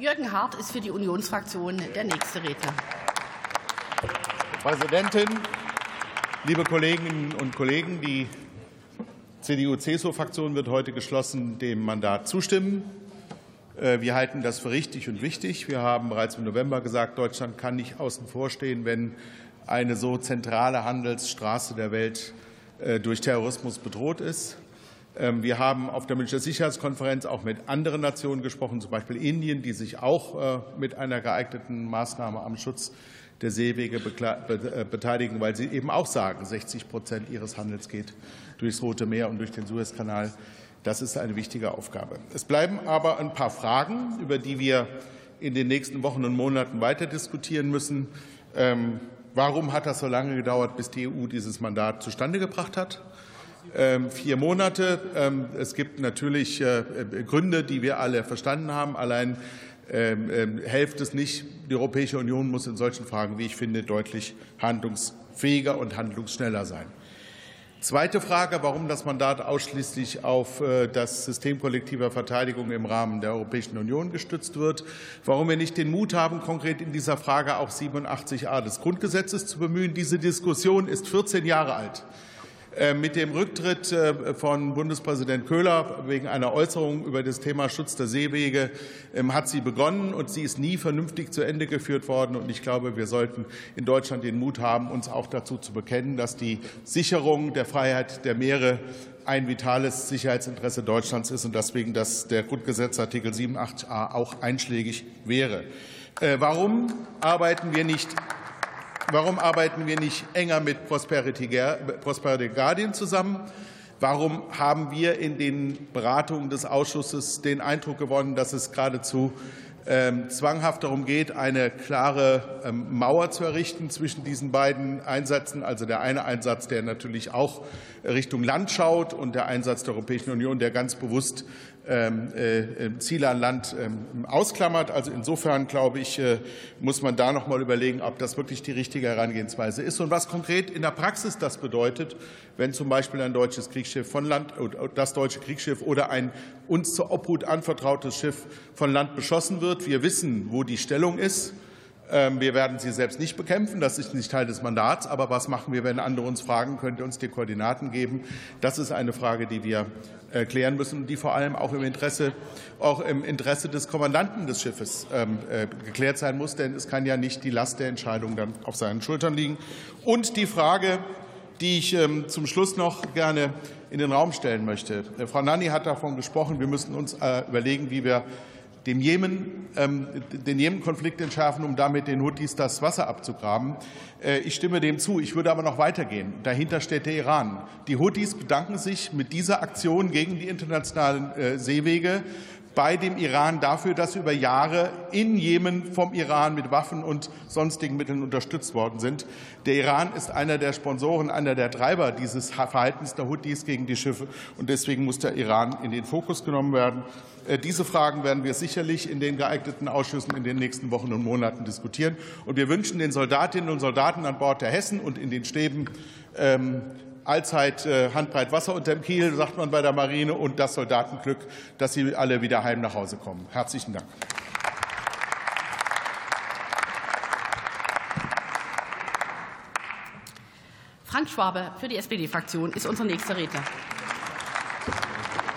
Jürgen Hart ist für die Unionsfraktion der nächste Redner. Frau Präsidentin, liebe Kolleginnen und Kollegen! Die CDU-CSU-Fraktion wird heute geschlossen dem Mandat zustimmen. Äh, wir halten das für richtig und wichtig. Wir haben bereits im November gesagt, Deutschland kann nicht außen vor stehen, wenn eine so zentrale Handelsstraße der Welt äh, durch Terrorismus bedroht ist. Ähm, wir haben auf der Münchner Sicherheitskonferenz auch mit anderen Nationen gesprochen, zum Beispiel Indien, die sich auch äh, mit einer geeigneten Maßnahme am Schutz der Seewege beteiligen, weil sie eben auch sagen, 60 Prozent ihres Handels geht durchs Rote Meer und durch den Suezkanal. Das ist eine wichtige Aufgabe. Es bleiben aber ein paar Fragen, über die wir in den nächsten Wochen und Monaten weiter diskutieren müssen. Ähm, warum hat das so lange gedauert, bis die EU dieses Mandat zustande gebracht hat? Ähm, vier Monate. Ähm, es gibt natürlich äh, Gründe, die wir alle verstanden haben. Allein hilft es nicht. Die Europäische Union muss in solchen Fragen, wie ich finde, deutlich handlungsfähiger und handlungsschneller sein. Zweite Frage, warum das Mandat ausschließlich auf äh, das System kollektiver Verteidigung im Rahmen der Europäischen Union gestützt wird, warum wir nicht den Mut haben, konkret in dieser Frage auch 87a des Grundgesetzes zu bemühen. Diese Diskussion ist 14 Jahre alt. Äh, mit dem Rücktritt äh, von Bundespräsident Köhler wegen einer Äußerung über das Thema Schutz der Seewege ähm, hat sie begonnen, und sie ist nie vernünftig zu Ende geführt worden. Und ich glaube, wir sollten in Deutschland den Mut haben, uns auch dazu zu bekennen, dass die Sicherung der Freiheit der Meere ein vitales Sicherheitsinteresse Deutschlands ist und deswegen dass der Grundgesetzartikel 87a auch einschlägig wäre. Äh, warum arbeiten wir nicht Warum arbeiten wir nicht enger mit Prosperity Guardian zusammen? Warum haben wir in den Beratungen des Ausschusses den Eindruck gewonnen, dass es geradezu ähm, zwanghaft darum geht, eine klare ähm, Mauer zu errichten zwischen diesen beiden Einsätzen. Also der eine Einsatz, der natürlich auch Richtung Land schaut, und der Einsatz der Europäischen Union, der ganz bewusst Ziele an Land ähm, ausklammert. Also insofern glaube ich, äh, muss man da noch mal überlegen, ob das wirklich die richtige Herangehensweise ist und was konkret in der Praxis das bedeutet, wenn zum Beispiel ein deutsches Kriegsschiff von Land, das deutsche Kriegsschiff oder ein uns zur Obhut anvertrautes Schiff von Land beschossen wird. Wir wissen, wo die Stellung ist. Ähm, wir werden sie selbst nicht bekämpfen. Das ist nicht Teil des Mandats. Aber was machen wir, wenn andere uns fragen, könnt ihr uns die Koordinaten geben? Das ist eine Frage, die wir äh, klären müssen und die vor allem auch im Interesse, auch im Interesse des Kommandanten des Schiffes ähm, äh, geklärt sein muss. Denn es kann ja nicht die Last der Entscheidung dann auf seinen Schultern liegen. Und die Frage, die ich ähm, zum Schluss noch gerne in den Raum stellen möchte. Äh, Frau Nanni hat davon gesprochen, wir müssen uns überlegen, wie wir dem Jemen, ähm, den Jemen-Konflikt entschärfen, um damit den Houthis das Wasser abzugraben. Äh, ich stimme dem zu. Ich würde aber noch weitergehen. Dahinter steht der Iran. Die Houthis bedanken sich mit dieser Aktion gegen die internationalen äh, Seewege bei dem Iran dafür, dass sie über Jahre in Jemen vom Iran mit Waffen und sonstigen Mitteln unterstützt worden sind. Der Iran ist einer der Sponsoren, einer der Treiber dieses Verhaltens der Houthis gegen die Schiffe. Und deswegen muss der Iran in den Fokus genommen werden. Äh, diese Fragen werden wir sicherlich in den geeigneten Ausschüssen in den nächsten Wochen und Monaten diskutieren. Und wir wünschen den Soldatinnen und Soldaten an Bord der Hessen und in den Stäben ähm, allzeit äh, handbreit Wasser unter dem Kiel, sagt man bei der Marine, und das Soldatenglück, dass sie alle wieder heim nach Hause kommen. Herzlichen Dank. Frank Schwabe für die SPD-Fraktion ist unser nächster Redner.